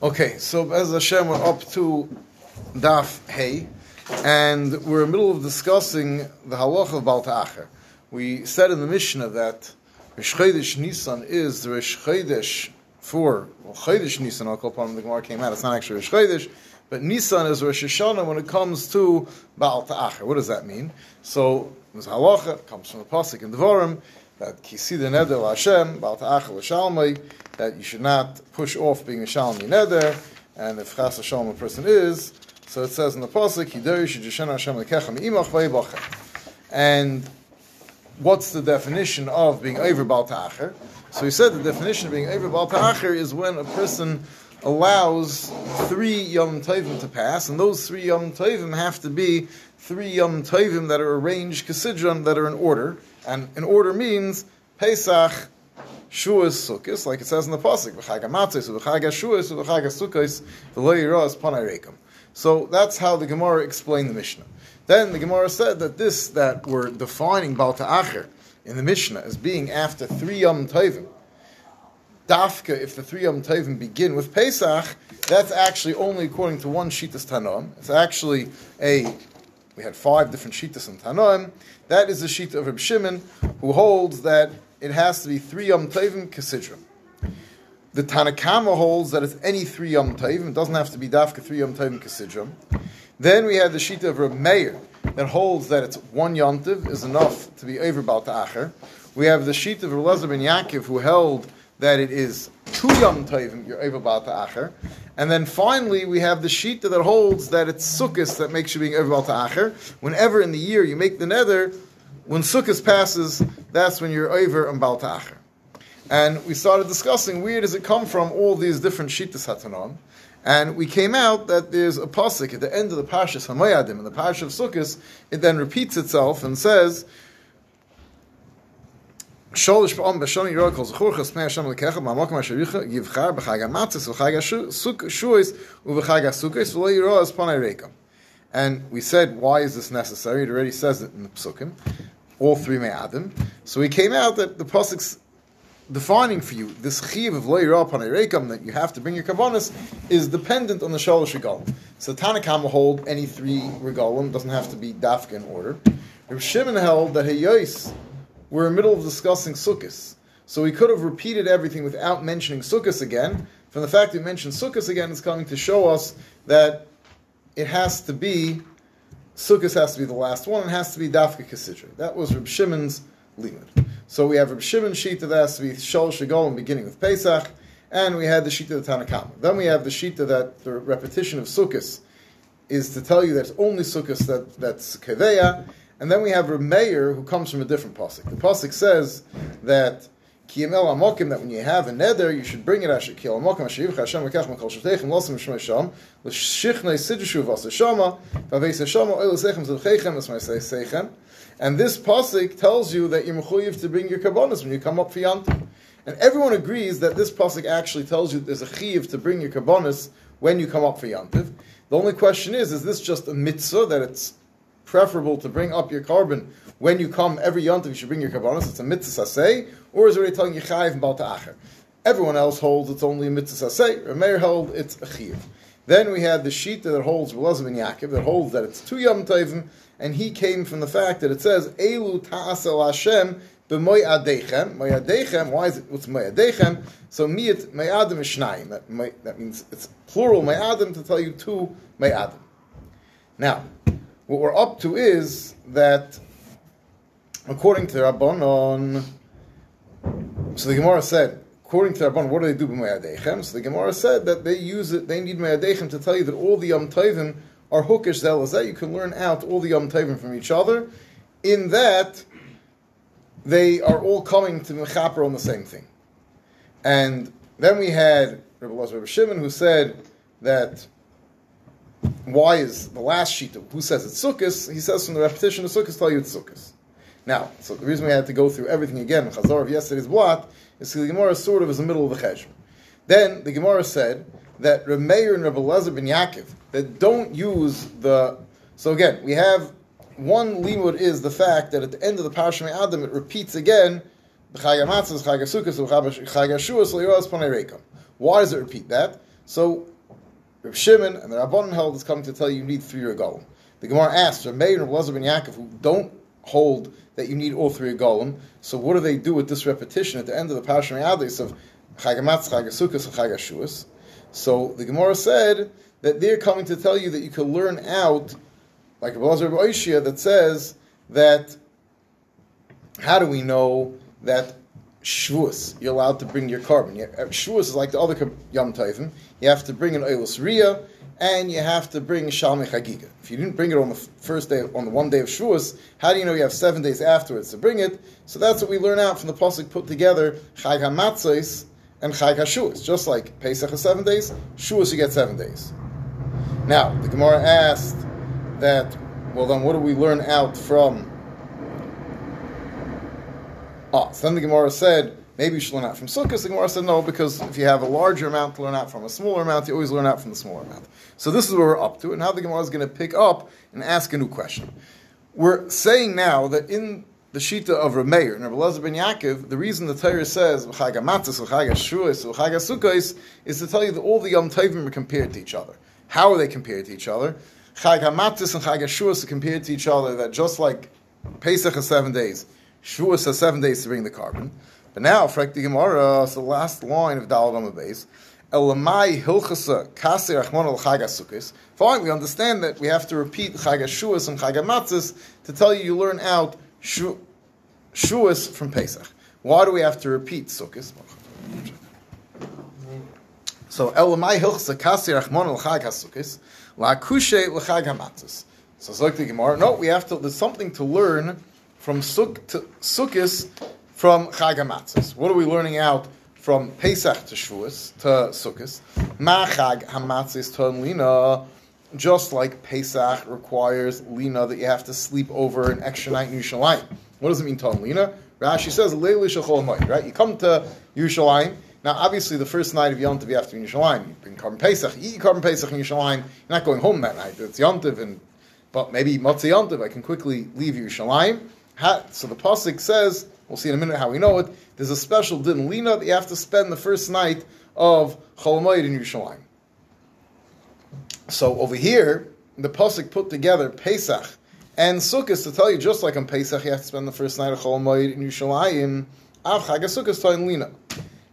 Okay, so as Hashem, we're up to Daf Hey, and we're in the middle of discussing the halacha of Baal Ta'acher. We said in the Mishnah that Rosh Chodesh Nisan is the Rosh Chodesh for well, Chodesh Nisan. I'll call upon the Gemara came out. It's not actually Rosh Chodesh, but Nisan is Rosh Hashanah when it comes to Baal Ta'acher. What does that mean? So this halacha comes from the pasuk in Devarim that kisida neder Hashem Baal Ta'acher l'Shalmei that you should not push off being a Shalmi Neder, and if Chas Hashem a person is, so it says in the Pasuk, Hashem. And what's the definition of being over Baal Ta'acher? So he said the definition of being over Baal Ta'acher is when a person allows three Yom Tovim to pass, and those three Yom Tovim have to be three Yom Tovim that are arranged Kesidron, that are in order. And in order means Pesach, Shuas Sukkos, like it says in the pasuk, v'chag Amatzis, v'chag Shuas, yiras panay So that's how the Gemara explained the Mishnah. Then the Gemara said that this that we're defining Baal Ta'acher in the Mishnah as being after three Yom Tovim, Dafka, if the three Yom Tovim begin with Pesach, that's actually only according to one Shitas Tanoim. It's actually a we had five different shitas in Tanoim. That is the shita of Reb Shimon, who holds that it has to be three Yom Tovim Kesidrim. The Tanakama holds that it's any three Yom Tovim. It doesn't have to be Dafka three Yom Tovim Kesidrim. Then we have the Shita of Reb Meir that holds that it's one Yom Tov is enough to be over Baal Ta'acher. We have the Shita of Elazar ben Yaakov who held that it is two Yom Tovim you're over Baal Ta'acher. And then finally, we have the Shita that holds that it's Sukkot that makes you being over Baal Ta'acher. Whenever in the year you make the nether, when Sukkot passes, that's when you're over on Baal Ta'acher. And we started discussing where does it come from, all these different Shitas Hatanon. And we came out that there's a pasuk at the end of the Pashas Hamayadim, in the Parsha of Sukkot, it then repeats itself and says, Sholish ba'om b'shoni yirah kol zechur chesmei Hashem lekecha b'amokim asher yivchar b'chag ha'matzis v'chag ha'shuis u'v'chag ha'sukis v'lo yirah as rekam. And we said, why is this necessary? It already says it in the psukim all three me'adim. So we came out that the pasuk's defining for you this chiv of lo yirah rekam that you have to bring your kavanas is dependent on the shalosh regalim. So Tanakama hold any three regalim doesn't have to be dafka in order. Rav Shimon held that heyos we're in the middle of discussing sukkahs, so we could have repeated everything without mentioning sukkahs again. From the fact that we mentioned sukkahs again, it's coming to show us that it has to be Sukkot has to be the last one, it has to be Dafka Kasidra. That was Reb Shimon's limud. So we have Reb Shimon's sheet that has to be Shol Shagol, beginning with Pesach, and we had the sheet of the Tanakama. Then we have the sheet that the repetition of Sukkot is to tell you that it's only Sukkot that, that's Keveya, and then we have Meir, who comes from a different pasuk. The pasuk says that Kiyamel Amokim, that when you have a nether, you should bring it Asher Kiyam Amokim Asher Yivcha Hashem Lekach Mekol Shetechem Losim Shmei Sham L'Shichnei Sidushu Vasa Shama Vaveis Shama Oil Esmei Sechem and this pasuk tells you that you're mechuyev to bring your kabbanas when you come up for Yantim. And everyone agrees that this pasuk actually tells you there's a chiv to bring your kabbanas when you come up for Yantiv. The only question is, is this just a mitzvah that it's preferable to bring up your carbon when you come every yontiv, you should bring your kabbanas. It's a mitzvah say, or is it already telling you chayiv and balta'acher? Everyone else holds it's only a mitzvah say. Rameir held it's a chiv. Then we have the sheet that holds Belazim and Yaakov that holds that it's two yom and he came from the fact that it says Elu ta'asel Hashem b'moy adechem. Moy adechem. Why is it? What's moy adechem? So miyat me'adim is That, that means it's plural me'adim to tell you two me'adim. Now, what we're up to is that according to Rabbanon, so the Gemara said, according to the Rabbanon, what do they do with Mayadechem? So the Gemara said that they use it, they need Mayadechem to tell you that all the Yom Tovim are hookish that You can learn out all the Yom Tovim from each other. In that, they are all coming to Mechaper on the same thing. And then we had Rabbi Lazar Shimon who said that why is the last sheet of who says it's Sukkot? He says from the repetition of Sukkot tell you it's Sukkot. Now, so the reason we had to go through everything again, Chazar of yesterday's blot, is the Gemara sort of is the middle of the Cheshbon. Then the Gemara said that Remeir and Rabbi ben Yaakov that don't use the. So again, we have one limud is the fact that at the end of the Parashat Adam it repeats again. Why does it repeat that? So Reb Shimon and the Rabbanon held is coming to tell you you need three regalim. The Gemara asks, Reb Meir and Reb ben Yaakov, who don't hold that you need all three regalim, so what do they do with this repetition at the end of the Parashat Yadis of Chagamatz, Chagasukas, and Chagashuas? So the Gemara said that they're coming to tell you that you can learn out, like Reb Oishia, that says that how do we know that Shavuos, you're allowed to bring your korban. Uh, Shavuos is like the other Yom Tovim. You have to bring an Eilis Riyah, and you have to bring Shalmei Chagiga. If you didn't bring it on the first day, on the one day of Shavuos, how do you know you have seven days afterwards to bring it? So that's what we learn out from the pasuk put together Chag HaMatzos and Chag HaShavuos. Just like Pesach is seven days, Shavuos you get seven days. Now the Gemara asked that. Well, then, what do we learn out from Ah, so then the Gemara said, maybe you should learn out from Sukkot. The Gemara said, no, because if you have a larger amount to learn out from a smaller amount, you always learn out from the smaller amount. So this is where we're up to, and how the Gemara is going to pick up and ask a new question. We're saying now that in the Shita of Rameir and Rabbi ben Yaakov, the reason the Torah says Chag Matzos, Chag Shuas, Chag Sukkos is to tell you that all the Yom Tovim are compared to each other. How are they compared to each other? Chag Matzos and Chag Shuas are compared to each other. That just like Pesach is seven days, Shavuos has seven days to bring the carbon. But now, Frekti Gemara, it's the last line of the base. Elamai hilchasa kasir achmon al chagasukis. Fine, we understand that we have to repeat chagashuas and chagamatzis to tell you you learn out shuas from Pesach. Why do we have to repeat sukkis? So elamai hilchasa kasir achmon al chagasukis la kushe l'chagamatzis. So it's the Gemara. No, we have to. There's something to learn from Suk to Sukkis from Chag HaMatzos. What are we learning out from Pesach to Shavuos to Sukkis? Ma Chag HaMatzos to Lina, just like Pesach requires Lina that you have to sleep over an extra night in Yerushalayim. What does it mean to Lina? Rashi says Leili Shachol right? You come to Yerushalayim. Now, obviously, the first night of Yom Tov you have to be in Yerushalayim. You bring korban Pesach, you eat korban Pesach in Yerushalayim. You're not going home that night. It's Yom Tov, and but maybe Motzei Yom Tov, I can quickly leave Yerushalayim so the pasuk says, we'll see in a minute how we know it. There's a special din lina that you have to spend the first night of Cholamayit in Yerushalayim. So over here, the pasuk put together Pesach and Sukkot to tell you just like on Pesach you have to spend the first night of Cholamayit in Yerushalayim. Av Chag Sukkot in lina.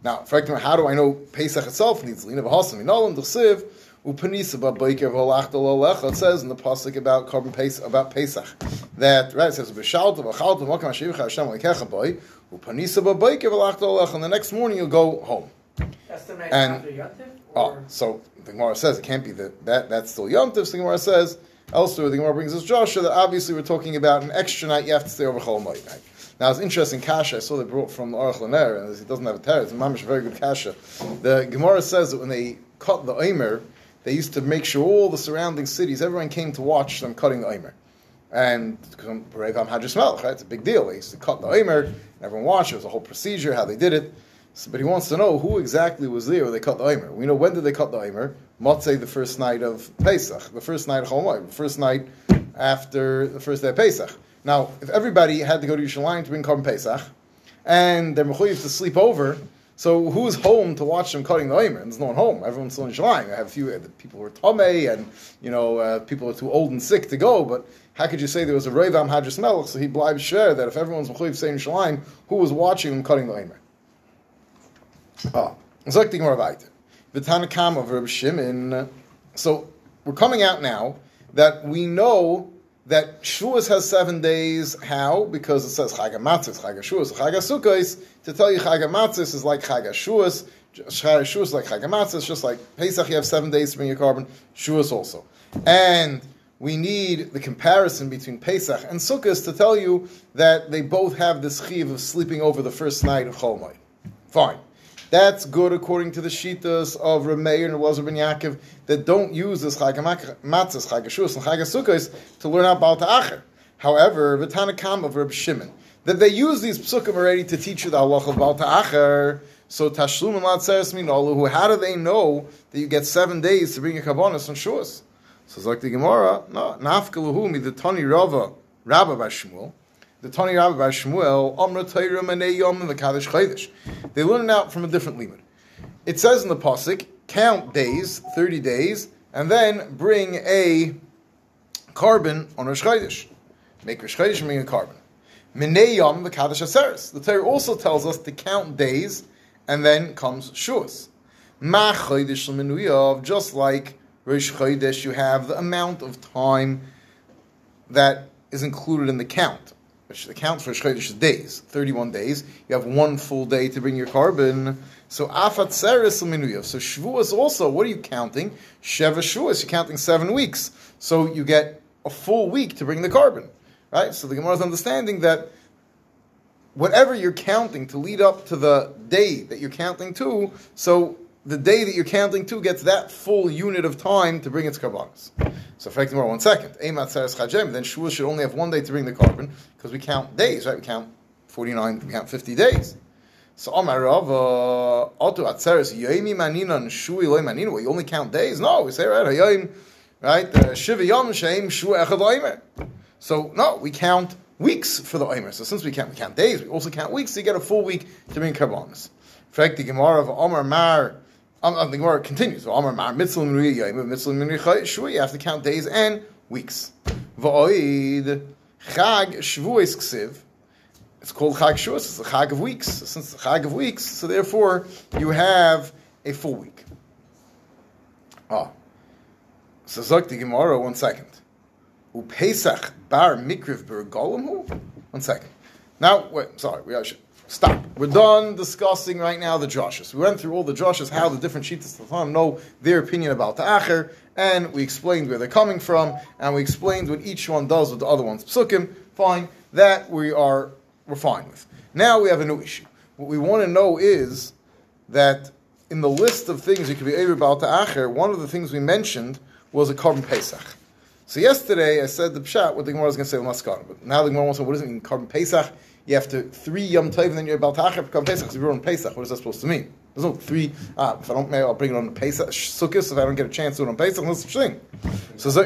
Now, how do I know Pesach itself needs lina? V'hasam inolam d'chsiv upanisa ba'beiker v'olachta It says in the pasuk about korban Pesach about Pesach that right it says b'shalta v'chalta v'makam hashivcha Hashem lekecha boy upanisa b'beiker v'olachta and the next morning you'll go home. That's the night and, after Yontif. Oh, so the Gemara says it can't be that, that that's still Yontif. So the Gemara says elsewhere the Gemara brings us Joshua that obviously we're talking about an extra night you have to stay over Chol night. Now it's interesting kasha I saw they brought from the Aruch Laner and it doesn't have a a mamish very good kasha. The Gemara says that when they cut the Omer they used to make sure all the surrounding cities, everyone came to watch them cutting the Omer. And Revam Hadris Melech, right? It's a big deal. They used to cut the Omer, everyone watched. It was a whole procedure, how they did it. So, but he wants to know who exactly was there when they cut the Omer. We know when did they cut the Omer? Motzei, the first night of Pesach, the first night of Chol the first night after the first day of Pesach. Now, if everybody had to go to Yerushalayim to bring Korban Pesach, and they're mechuyev to sleep over, so who's home to watch them cutting the Omer? There's no one home. Everyone's still in Shalayim. I have a few uh, people who are Tomei and, you know, uh, people are too old and sick to go, but how could you say there was a Reivam Hadris Melech, so he blibes share that if everyone's Mechuyev saying Shalayim, who was watching them cutting the Omer? Ah, Zok the Gemara weiter. V'tanakam of Reb Shimon. So we're coming out now that we know that Shavuos has seven days. How? Because it says Chag HaMatzis, Chag HaShuas, Chag HaSukkos. To tell you Chag HaMatzis is like Chag HaShuas. Chag HaShuas is like Chag HaMatzis. Just like Pesach, you have seven days to bring your korban. Shavuos also. And we need the comparison between Pesach and Sukkot to tell you that they both have this chiv of sleeping over the first night of Chol Fine. That's good according to the shitas of Rameir and Elazar ben Yaakov that don't use this Chag Matzah, Chag and Chag Sukkos to learn out Baal Ta'acher. However, V'tanakam of Reb Shimon, that they use these psukim already to teach you the halach of Baal Ta'acher. So Tashlum and Latzeres Minolu, who how do they know that you get seven days to bring a kabbonis on Shus? So it's like the Gemara, no, Nafkaluhu the Tani Rava, Rabba Bashmuel. The Tani Rabbi by Shmuel, Amra Torah Manei Yom the Kaddish Chaydish. They learn it out from a different limit. It says in the pasuk, count days, 30 days, and then bring a carbon on Rosh Chodesh. Make Rosh Chodesh and bring a carbon. Mineyam the Kaddish Aseres. The Torah also tells us to count days, and then comes Shuas. Ma Chodesh Menuyav, just like Rosh Chodesh, you have the amount of time that is included in the count. Which the count for is days, 31 days. You have one full day to bring your carbon. So Afat Seres Minuyav. So Shavuos also, what are you counting? Sheva Shavuos, you're counting seven weeks. So you get a full week to bring the carbon. Right? So the Gemara is understanding that whatever you're counting to lead up to the day that you're counting to, so the day that you're counting to gets that full unit of time to bring its carbonas. So effectively, more one second. Eimat Seres Chajem, then Shavuos should only have one day to bring the carbon because we count days, right? We count 49, we count 50 days. So Amar Rav, Otu Atzeres Yoimi Maninan Shui Loy Maninu. Well, you only count days? No, we say right Hayoim, right? Uh, Shiva Yom Sheim Shu Echad Oimer. So no, we count weeks for the Oimer. So since we count, we count days, we also count weeks. So you get a full week to bring karbonis. Fact the Gemara of Amar Mar. Um, the Gemara continues. You have to count days and weeks. Va'oid Chag Shavuos Ksiv. It's called Chag Shavuos. It's a Chag of weeks. Since a Chag of weeks, so therefore you have a full week. Ah. So Zok the Gemara, one second. Upesach bar mikriv ber golemhu? One second. Now, wait, sorry, we should stop. We're done discussing right now the Joshes. We went through all the Joshes, how the different Shitas of the know their opinion about the Acher, and we explained where they're coming from, and we explained what each one does with the other one's psukim. Fine, that we are we're fine with. Now we have a new issue. What we want to know is that in the list of things you could be able about the Acher, one of the things we mentioned was a carbon Pesach. So yesterday I said the pshat what the Gemara was going to say Maskana, but now the Gemara wants to say what does it mean carbon Pesach? You have to three Yom Tov and then you're about to carbon Pesach. So if you're on Pesach, what is that supposed to mean? There's no three. Ah, if I don't, maybe I'll bring it on Pesach Sukkot. If I don't get a chance to do it on Pesach, no such thing. So, so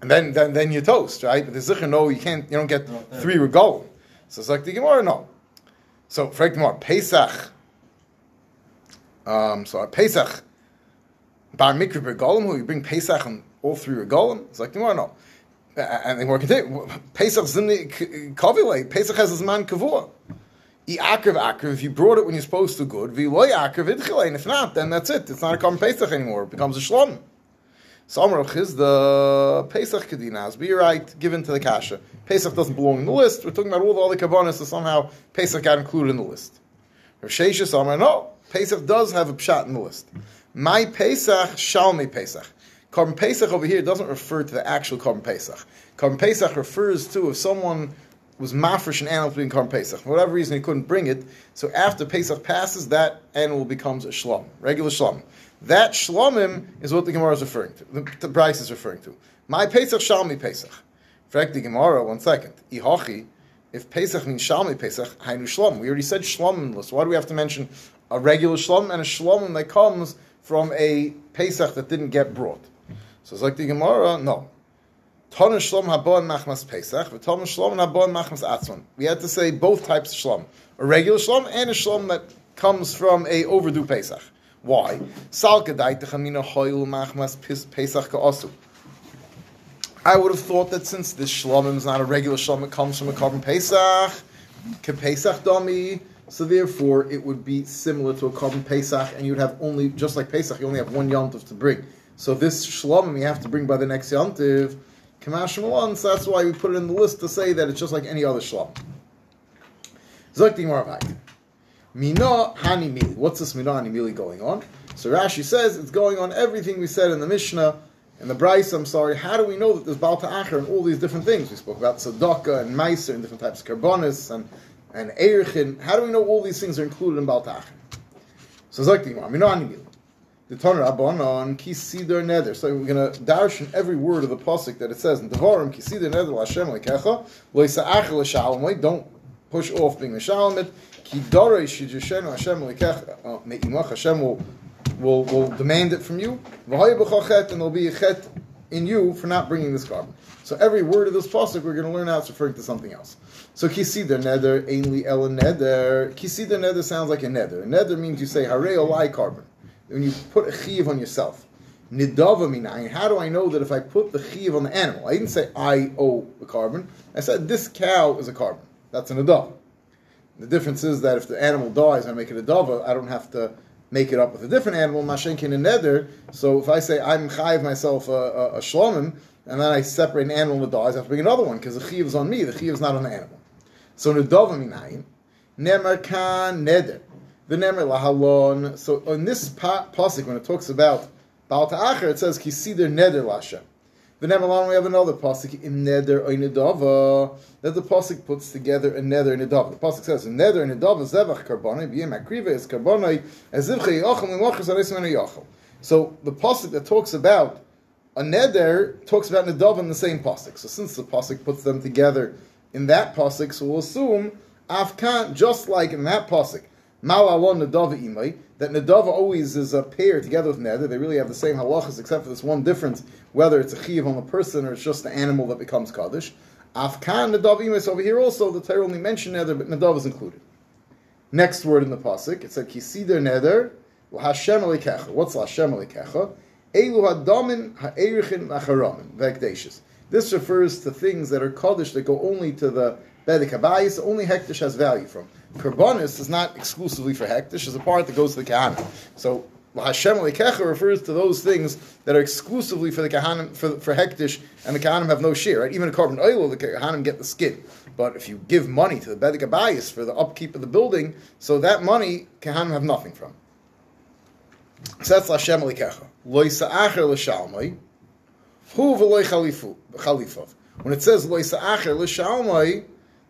and then then then you toast, right? But the Zichar, no, you can't. You don't get three regalim. So it's like the Gemara, no. So for Gemara, Pesach. Um, so a Pesach, Bar Mikra Regalim, who you bring Pesach on all three Regalim. It's like the Gemara, no. And then we're continuing. Pesach zimni kavile. Pesach has his man kavua. I akrav akrav. If you brought it when you're supposed to, good. V'loy akrav idchile. And if not, then that's it. It's not a common Pesach anymore. It becomes a shlom. So Amar the Pesach Kedinas, be right, given to the Kasha. Pesach doesn't belong in the list. We're talking about all the other Kabbanas, so somehow Pesach got included in the list. Rav Sheshes Amar, no, Pesach does have a pshat in the list. My Pesach, Shalmi Pesach. Carbon Pesach over here doesn't refer to the actual Carbon Pesach. Carbon Pesach refers to if someone was mafresh an animal being Carbon Pesach. For whatever reason, he couldn't bring it. So after Pesach passes, that animal becomes a shlom, regular shlom. That shlomim is what the Gemara is referring to. The, the Brisa is referring to. My Pesach Shalmi Pesach. fact, the Gemara, one second. Ihachi, if Pesach means Shalmi Pesach, Hainu Shlom. We already said Shlom list. Why do we have to mention a regular Shlom and a Shlom that comes from a Pesach that didn't get brought? So it's like the Gemara, no. Tana Shlom Habon Machmas Pesach, Tana Shlom Habon Machmas Atzman. We had to say both types of Shlom. A regular Shlom and a Shlom that comes from a overdue Pesach. Why? I would have thought that since this shlomim is not a regular shlom, it comes from a carbon pesach, pesach dami, so therefore it would be similar to a carbon pesach, and you'd have only, just like pesach, you only have one yontif to bring. So this shlomim we have to bring by the next yontif, kamash malon, so that's why we put it in the list to say that it's just like any other shlom. Zok Mina Hani Mili. What's this Mina Hani Mili going on? So Rashi says it's going on everything we said in the Mishnah, in the Brisa, I'm sorry. How do we know that there's Baal Ta'acher and all these different things? We spoke about Tzedakah and Meiser and different types of Karbonis and, and Eirchin. How do we know all these things are included in Baal Ta'acher? So Zok Dimar, Mina Hani Mili. The Tanur Rabbanon Kisidar Neder. So we're going to darshan every word of the pasuk that it says in Devarim Kisidar Neder Hashem Lekecha Lo Yisa'ach L'Shalom. Don't push off being L'Shalom. Ki Hashem uh, me'imach, Hashem will, will, will demand it from you, and there'll be a chet in you for not bringing this carbon. So every word of this pasuk we're going to learn now is referring to something else. So kisider neder, ainly ela neder. Kisider neder sounds like a neder. A neder means you say hare olai carbon. When you put a chiv on yourself. Nidava. How do I know that if I put the chiv on the animal? I didn't say I owe the carbon. I said this cow is a carbon. That's an nidava. The difference is that if the animal dies and I make it a dava, I don't have to make it up with a different animal, mashenkin and nether. So if I say I'm chayiv myself a, a, a shlomim, and then I separate an animal that dies, I have to bring another one because the chiv is on me. The chiv is not on the animal. So nidava minayin. Nemer kan neder. The nemer lahalon. So on this pasuk, when it talks about Baal Ta'acher, it says kisider neder lashem. The nemer we have another pasuk in neder oinidava that the pasuk puts together a neder and The pasuk says in neder oinidava zevach karbonai b'yem akriva is karbonai mimachas aresim yachal. So the pasuk that talks about a neder talks about nidava in the same pasuk. So since the pasuk puts them together in that pasuk, so we'll assume Afkan, just like in that pasuk, Malalon Nadava Imai, that Nadava always is a pair together with Neder. They really have the same halachas, except for this one difference, whether it's a chiv on the person or it's just the animal that becomes Kaddish. Afkan Nadav Imai, so over here also, the Torah only mentioned Neder, but Nadav is included. Next word in the pasuk, it said Kisider Neder, Hashem Alikecha. What's Hashem Alikecha? Elu Hadamin Ha'erichin Acharamin, Vekdashis. This refers to things that are Kaddish that go only to the Bedek Habayis, only Hektish has value from. Karbonis is not exclusively for Hektish, it's a part that goes to the Kahana. So Hashem Lekecha refers to those things that are exclusively for the Kahanim, for, for Hektish, and the Kahanim have no share. Right? Even a carbon oil, the Kahanim get the skin. But if you give money to the Bedek for the upkeep of the building, so that money, Kahanim have nothing from. So that's Hashem Lekecha. Loy Sa'acher L'Shalmai, Hu V'loy Chalifav. When it says Loy Sa'acher L'Shalmai,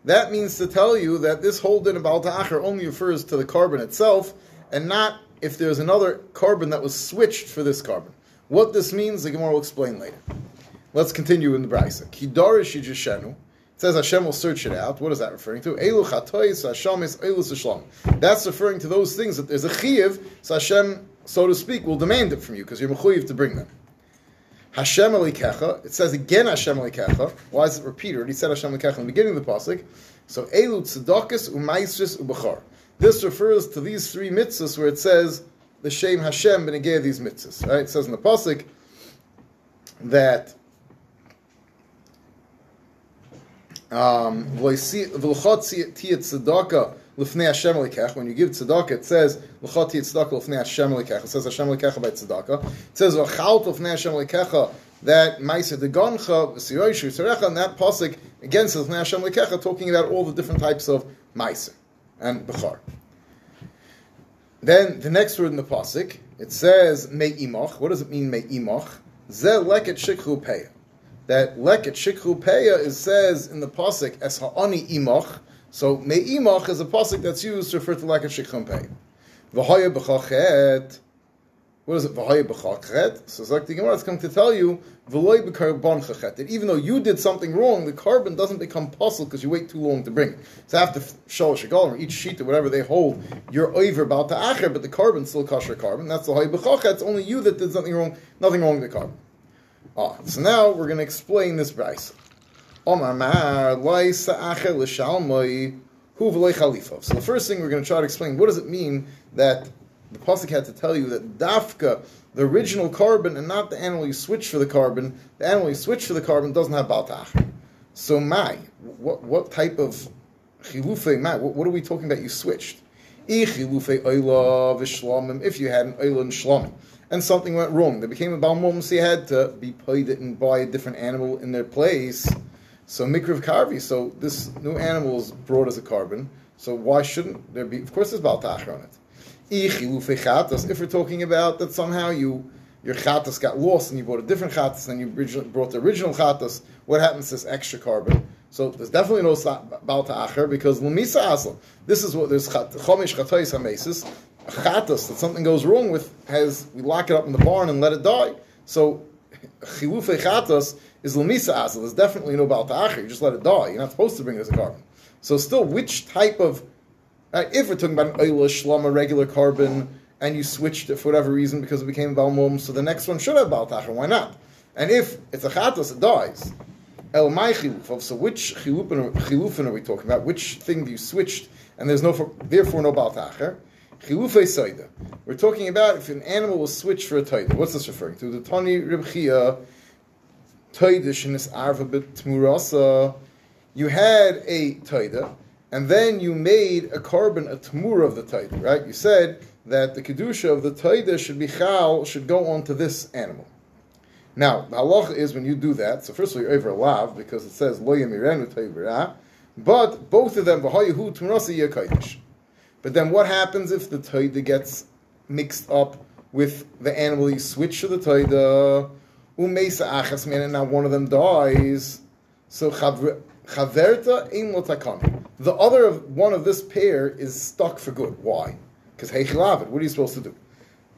that means to tell you that this whole din Al Ta'achar only refers to the carbon itself, and not if there's another carbon that was switched for this carbon. What this means, the Gemara will explain later. Let's continue in the Brisa. Kidarish Yijishenu. It says Hashem will search it out. What is that referring to? Hashemis Elus Shalom. That's referring to those things that there's a chiyuv, so Hashem, so to speak, will demand it from you because you're mechuyev to bring them. Hashem Elikecha. It says again Hashem Elikecha. Why is it repeated? He said Hashem Elikecha in the beginning of the pasuk. So Elu Tzedakis Umaisris Ubachar. This refers to these three mitzvahs where it says the Shem Hashem benegay these mitzvahs. Right? It says in the pasuk that um, Lifnei Hashem Elikech. When you give tzedakah, it says L'chot tzedakah Lifnei Hashem Elikech. It says Hashem Elikech by tzedakah. It says V'chalt Lifnei Hashem Elikech. That Ma'aser Degoncha V'siyoishu Tzerecha. And that pasuk again says Lifnei Hashem Elikech, talking about all the different types of Ma'aser and Bechar. Then the next word in the pasuk, it says Me'imach. What does it mean Me'imach? Ze leket shikhu peya. That leket shikhu peya is says in the pasuk as ha'ani imach so me'imach is a pasuk that's used to refer to like a shikcham pei. V'haya b'chachet. What is it? V'haya b'chachet. So it's like the Gemara is coming to tell you v'loy b'karbon chachet. That even though you did something wrong, the carbon doesn't become pasul because you wait too long to bring it. So after show a each sheet or whatever they hold, you're over about the acher, but the carbon still kosher carbon. That's the v'haya b'chachet. It's only you that did something wrong. Nothing wrong with the carbon. Ah, so now we're going to explain this brisa. So the first thing we're going to try to explain, what does it mean that the Pasuk had to tell you that Dafka, the original carbon, and not the animal you switch for the carbon, the animal you switch for the carbon doesn't have Baltach. So Mai, what, what type of Chilufe Mai, what, what, are we talking about you switched? If you had an Oila and Shlomim and something went wrong, there became a Balmum, so you had to be paid it and buy a different animal in their place. So mikriv karvi. So this new animal is brought as a carbon. So why shouldn't there be? Of course, there's baltach on it. If we're talking about that somehow you your chatas got lost and you bought a different chatas and you brought the original chatas, what happens to this extra carbon? So there's definitely no balta acher because lemisa asl. This is what there's chomish chatois hamesis. Chatas that something goes wrong with has we lock it up in the barn and let it die. So chilufe chatas is lemisa asel. There's definitely no bal ta'achir. You just let it die. You're not supposed to bring it as a carbon. So still, which type of uh, if we're talking about an oila shlom, a regular carbon, and you switched it for whatever reason because it became balmum, so the next one should have bal ta'achir. Why not? And if it's a chatas, it dies. El mai chiluf. So which chilufin are we talking about? Which thing you switched and there's no therefore no bal ta'achir? Chilufei. We're talking about if an animal will switch for a Taida. What's this referring to? The Tani Ribchia Taida Shinis Arva Tmurasa. You had a Taida, and then you made a carbon, a Tmura of the Taida, right? You said that the Kedusha of the Taida should be Chal, should go on to this animal. Now, the halacha is when you do that, so first of all, you're over lav, because it says, Lo Yamirenu but both of them, V'hayahu Tmurasa. But then what happens if the Taida gets mixed up with the animal you switch to the Taida, Umesa Achas and now one of them dies, so Chaverta Ein Lotakami. The other of one of this pair is stuck for good. Why? Because Heichilavid, what are you supposed to do?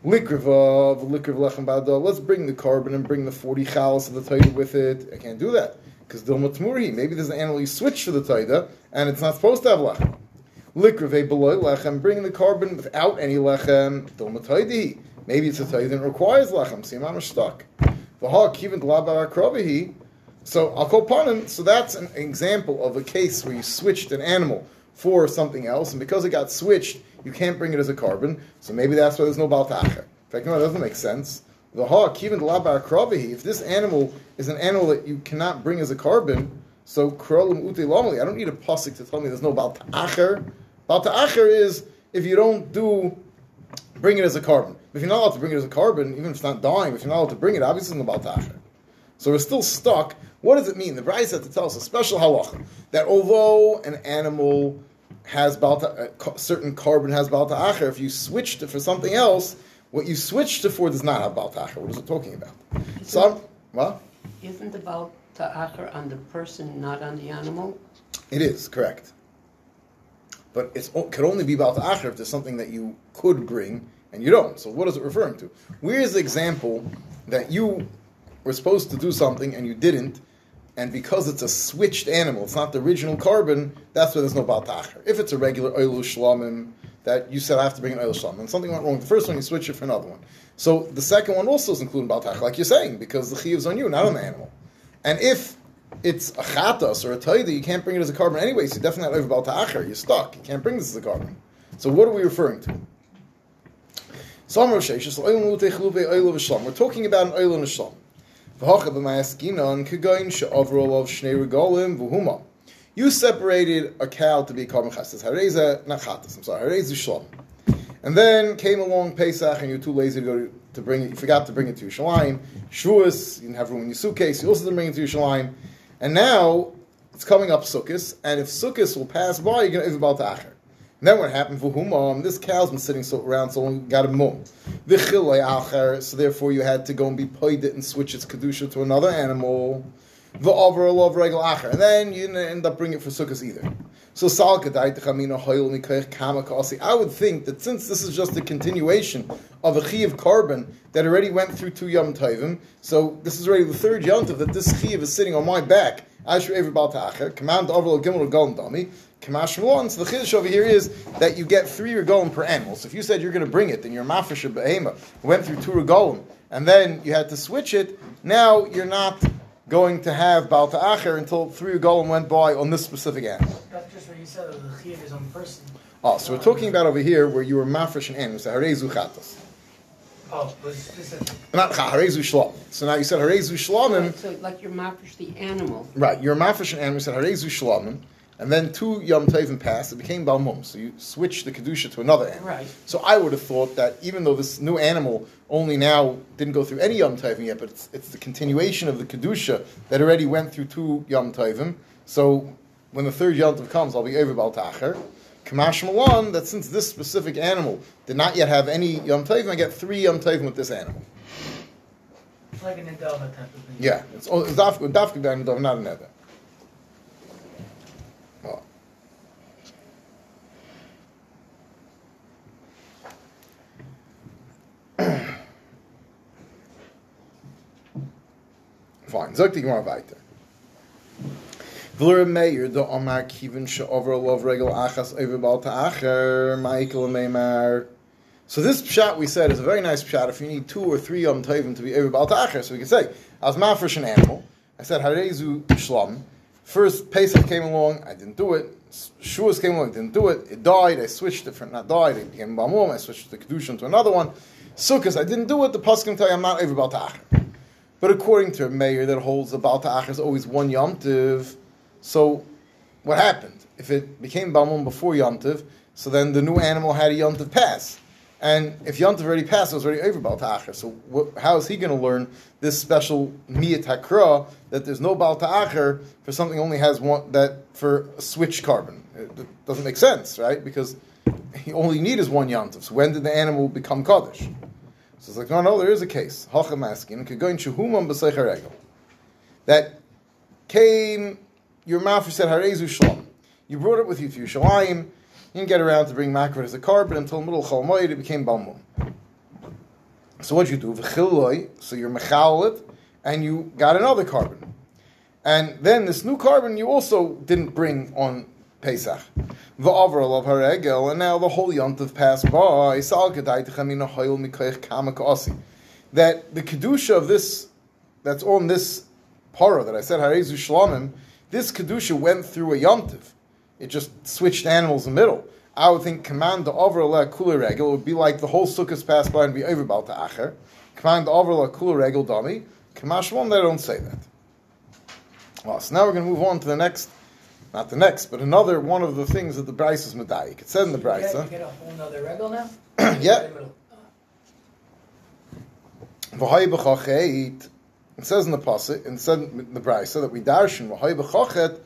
Likrivav, Likriv Lechem let's bring the carbon and bring the 40 chalas of the Taida with it. I can't do that. Because Dilma maybe there's an animal switch to the Taida, and it's not supposed to have Lechem. Likrave below lechem, bring the carbon without any lechem, domatoidi. Maybe it's a taida that requires lechem, see, I'm stuck. So I'll call upon. So that's an example of a case where you switched an animal for something else, and because it got switched, you can't bring it as a carbon. So maybe that's why there's no baltacher. In fact, no, it doesn't make sense. The ha kivin labar kravihi. If this animal is an animal that you cannot bring as a carbon, so krolim ute lamali. I don't need a pasuk to tell me there's no baltacher. Baltacher is if you don't do bring it as a carbon. If you're not allowed to bring it as a carbon, even if it's not dying, if you're not allowed to bring it, obviously it's no baltacher. So we're still stuck. What does it mean? The Brisa had to tell us a special halacha that although an animal has balta, uh, a certain carbon has balta'acher, if you switched it for something else, what you switched it for does not have balta'acher. What is it talking about? So, what? Isn't the balta'acher on the person, not on the animal? It is correct, but it could only be about the balta'acher if there's something that you could bring and you don't. So, what is it referring to? Where's the example that you were supposed to do something and you didn't? and because it's a switched animal, it's not the original carbon, that's why there's no baltacher. If it's a regular oilu shlamim, that you said I have to bring an oil shlamim, and something went wrong, the first one you switch it for another one. So the second one also is including baltacher, like you're saying, because the chi is on you, not on the animal. And if it's a chatas or a taida, you can't bring it as a carbon anyway, so definitely have baltacher, you're stuck, you can't bring this as a carbon. So what are we referring to? We're talking about an oil and a shlam. You separated a cow to be carbon chastas. Hareza, not chatas, I'm sorry, hareza shlom. And then came along Pesach and you're too lazy to go to, to bring it, you forgot to bring it to Yerushalayim. Shavuos, you didn't have room in your suitcase, you also didn't bring it to Yerushalayim. And now it's coming up Sukkot, and if Sukkot will pass by, you're going to Isabel Ta'achar. And then what happened for Humam? This cow's been sitting so around so long, got a mum. So therefore, you had to go and be paid it and switch its kedusha to another animal. The over love regal acher, and then you didn't end up bringing it for sukkahs either. So I would think that since this is just a continuation of a chi of carbon that already went through two yom tovim, so this is already the third yom that this chi is sitting on my back. Ta'acher, command over Gimel Golem Dami, Kamash. So the chiddush over here is that you get three regolim per animal. So if you said you're going to bring it, then your mafresh behema went through two regolim, and then you had to switch it. Now you're not going to have Bal Ta'acher until three regolim went by on this specific animal. That's just what you said. The chiyuv is on person. Oh, so we're talking about over here where you were mafresh an animal. So harezu chatos. Oh, but specific. Not harezu shlom. So now you said harezu shlomim. So like you're mafresh the animal. Right, you're mafresh an animal. You said harezu shlomim and then two Yom Tovim passed, it became Balmum. So you switch the Kedusha to another animal. Right. So I would have thought that even though this new animal only now didn't go through any Yom Tovim yet, but it's, it's the continuation of the Kedusha that already went through two Yom Tovim. So when the third Yom Tov comes, I'll be over Baltacher. Kamash Malan, that since this specific animal did not yet have any Yom Tovim, I get three Yom Tovim with this animal. It's like an Nedava type of thing. Yeah, it's, it's Dafka, Dafka, not a Nedava. Fine. Sagt die Gemara weiter. V'lur meir do omar kiven she'over lov regel achas over bal ta'acher ma'ikol meimar. So this pshat we said is a very nice pshat. If you need two or three yom tovim to be over bal ta'acher, so we can say as mafresh an animal. I said harezu shlam. First, Pesach came along, I didn't do it. Shuas came along, I didn't do it. It died, I switched it from, not died, it became Bamum, I switched the Kedushin to another one. Sukkot, I didn't do it, the Paskim tell you I'm not over Baal Ta'achar. But according to a mayor that holds the Baal Ta'achar is always one Yom Tiv, so what happened? If it became Bamum before Yom Tiv, so then the new animal had a Yom Tiv pass. And if Yom Tov already passed, it was already over Baal So how is he going to learn this special Miyat Hakra that there's no Baal for something only has one, that for switch carbon? It, it doesn't make sense, right? Because he only need is one Yom Tov. So when did the animal become Kaddish? So it's like, no, no, there is a case. Hacham asking, that came, your mouth said, Harezu Shalom. You brought it with you to Yerushalayim, you didn't get around to bring makra as a carbon until middle Chalmoid, it became Balmum. So what you do? So you're mechalit, and you got another carbon. And then this new carbon you also didn't bring on Pesach. V'avar of haregel, and now the whole yontav passed by. That the kedusha of this, that's on this para that I said harezu shlamim, this kedusha went through a yontav. It just switched animals in the middle. I would think command the overla kula regel would be like the whole sukkahs passed by and be over about the acher. Command the overla kula regel dummy. Kamash one, they don't say that. Well, so now we're going to move on to the next, not the next, but another one of the things that the Brisa is medayik. It said in the Brisa. You get a whole other regel now? yeah. It says in the pasuk, and said in the Brisa that we darshan v'hay b'chachet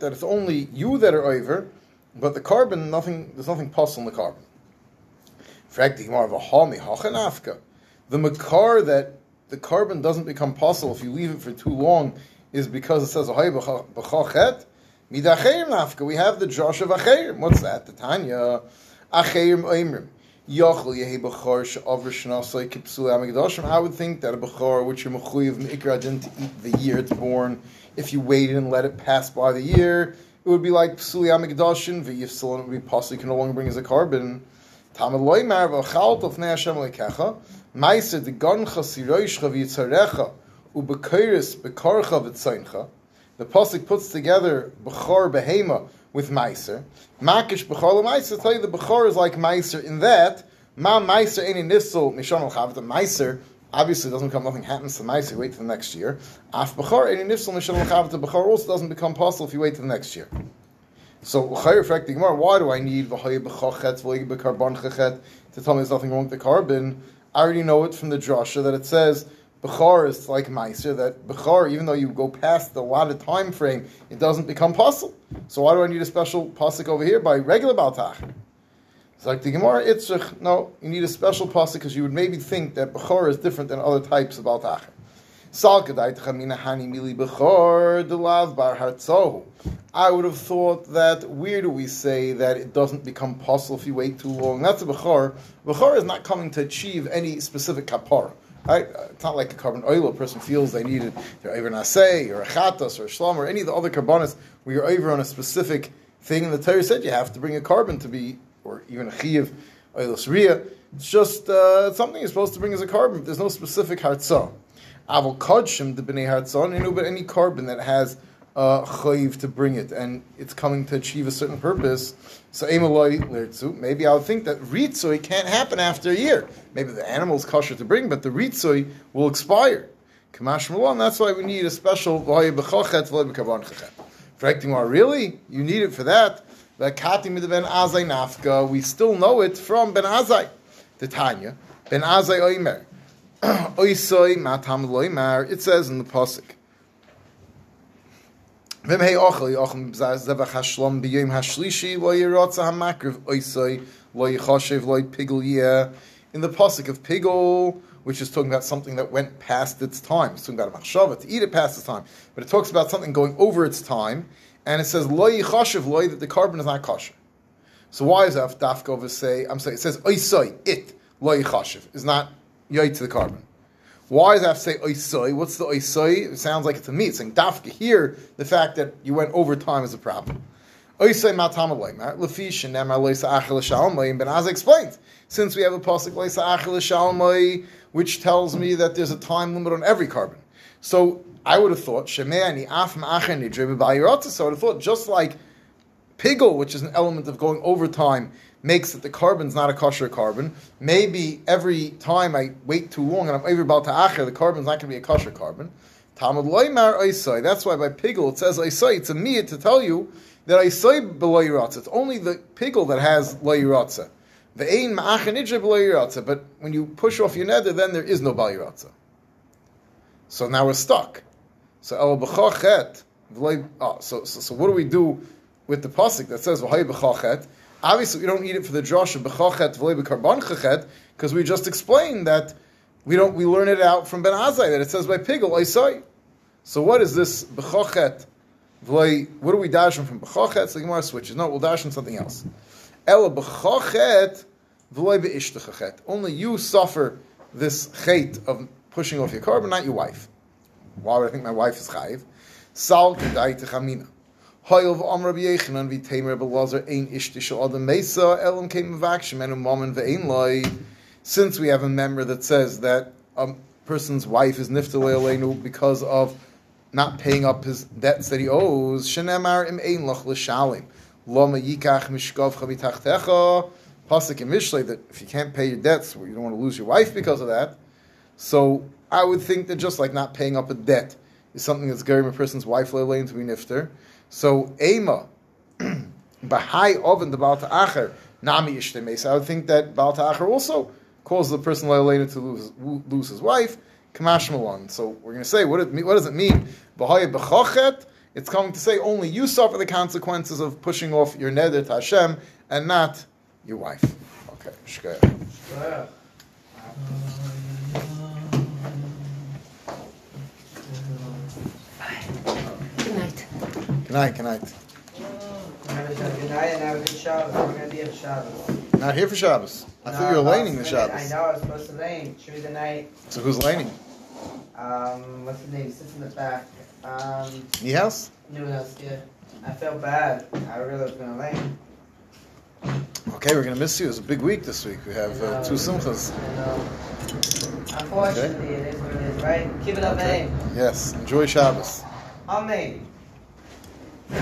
that it's only you that are over, but the carbon, nothing. There's nothing possible in the carbon. The makar that the carbon doesn't become possible if you leave it for too long is because it says b'chachet. Midacheir nafka. We have the Josh of. What's that? The Tanya. Acheir oimrim. I would think that a b'chor which you're mechuyev meikra didn't eat the year it's born if you waited and let it pass by the year, it would be like Psuli Amigdashin, V'yifsil, it would be possible you can no longer bring as a carbon. Tamad loy mar v'chalt of Hashem lekecha, Meiser de gancha siroishcha v'yitzarecha, u'bekiris bekarcha v'tzaincha. The pasuk puts together bechor behema with meiser. Makish bechor meiser. Tell you the bechor is like meiser in that ma meiser any nissel mishon al The meiser Obviously, doesn't come, nothing happens to. You wait till the next year. Af b'chor any nifsal mishal The b'chor also doesn't become possible if you wait till the next year. So. Why do I need to tell me there's nothing wrong with the carbon? I already know it from the drasha that it says Bechar is like Meiser, that Bechar, even though you go past the allotted time frame, it doesn't become possible. So why do I need a special pasuk over here by regular Baltach? It's like the Gemara Itzrich, no, you need a special pasuk because you would maybe think that Bechor is different than other types of Altacher. I would have thought that where do we say that it doesn't become possible if you wait too long? That's a Bechor. Bechor is not coming to achieve any specific kapara. Right? It's not like a carbon oil. A person feels they need it. They're over naseh or a chatas or a shlam or any of the other carbonas where you're over on a specific thing. And the Torah said you have to bring a carbon to be or even a chiv, oilus riyah. It's just uh, something you're supposed to bring as a carbon. There's no specific hartzah. Avol kodshim the b'nei hartzah, you know, but any carbon that has a chayiv to bring it, and it's coming to achieve a certain purpose. So. Maybe I would think that ritzui can't happen after a year. Maybe the animal's kosher to bring, but the ritzui will expire. Kamash malon. That's why we need a special chachet. Really? You need it for that? The Katim ben Azai Nafka, we still know it from Ben Azai, the Tanya. Ben Azai Oimer. Oisoi Matam Loimar, it says in the Pasuk. V'mhei ochel yochem zevach hashlom b'yom hashlishi lo yirotza hamakriv oisoi lo yichoshev lo pigel yeh. In the pasuk of pigel, which is talking about something that went past its time. It's talking about a machshava, to eat it past its time. But it talks about something going over its time and it says loy chashiv loy that the carbon is not kosher. So why is that dafka over say? I'm saying it says oisoi it loy chashiv is not yoy to the carbon. Why does that say oisoi? What's the oisoi? It sounds like it's a meat. Saying dafka here. The fact that you went over time is a problem. Oisoi matam lefish and nemar loisa achel shalmai. Ben Az explains since we have a pasuk loisa achel shalmai, which tells me that there's a time limit on every carbon. So I would have thought Shemei Af Ma'acher Nidre. So I would have thought just like pigel, which is an element of going over time, makes that the carbon's not a kosher carbon. Maybe every time I wait too long and I'm over about to acher, the carbon's not going to be a kosher carbon. Talmud loymar oisai. That's why by pigel it says oisai. It's a miyah to tell you that oisai beloy It's only the pigel that has loyiratza. The ein ma'achanidre beloy But when you push off your nether, then there is no baliratza. So now we're stuck. So. Oh, so, so, so what do we do with the pasuk that says v'hay b'chachet? Obviously, we don't need it for the drosh of b'chachet v'lei b'karban chachet because we just explained that we don't. We learn it out from Ben Azai that it says by pigel oisai. So what is this b'chochet? What do we dash from b'chochet? So Gemara switches. No, we'll dash on something else. Ela b'chochet v'loy be'ishtachachet. Only you suffer this chait of pushing off your karban, not your wife. Why would I think my wife is chayiv? Sal kedai techamina. Hoyel v'om Rabbi Yochanan v'temer b'lazar ein ishtish adam mesa elam came mevakshim enu mamen ve'ein loy. Since we have a member that says that a person's wife is niftalei because of not paying up his debts that he owes. Shenemar im ein loch l'shalim. Loma yikach mishkov chavitachtecha. Pasuk in Mishlei that if you can't pay your debts, you don't want to lose your wife because of that. So I would think that just like not paying up a debt is something that's going a person's wife lane to be nifter. So Ema, Bahai Oven the Baal Acher, Nami Ishtemesa. I would think that Baal Acher also causes the person lane to lose, lose his wife. Kamash Malon. So we're going to say, what, it, what does it mean? Bahai Bechochet, it's coming to say only you suffer the consequences of pushing off your neder to Hashem and not your wife. Okay, shkaya. Good night. Good night, good night. Good night and have a good Shabbos. We're going to be at Shabbos. Not here for Shabbos. I thought you were laning the Shabbos. I know, I was supposed to lane. Should be the night. So who's laning? Um, what's his name? He sits in the back. Um, Niehaus? Newhouse, yeah. I felt bad. I really was going to lane. Okay, we're going to miss you. It's a big week this week. We have uh, two simchas. I know. Unfortunately, okay. it is what it is, right? Keep it up, okay. eh? Yes. Enjoy Shabbos. Amen. You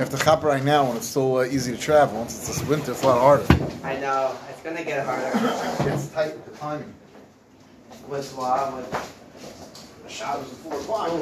have to chop right now when it's still uh, easy to travel. Once it's winter, it's a lot harder. I know. It's going to get harder. it's tight with the timing. With what? With the Shabbos at 4 o'clock.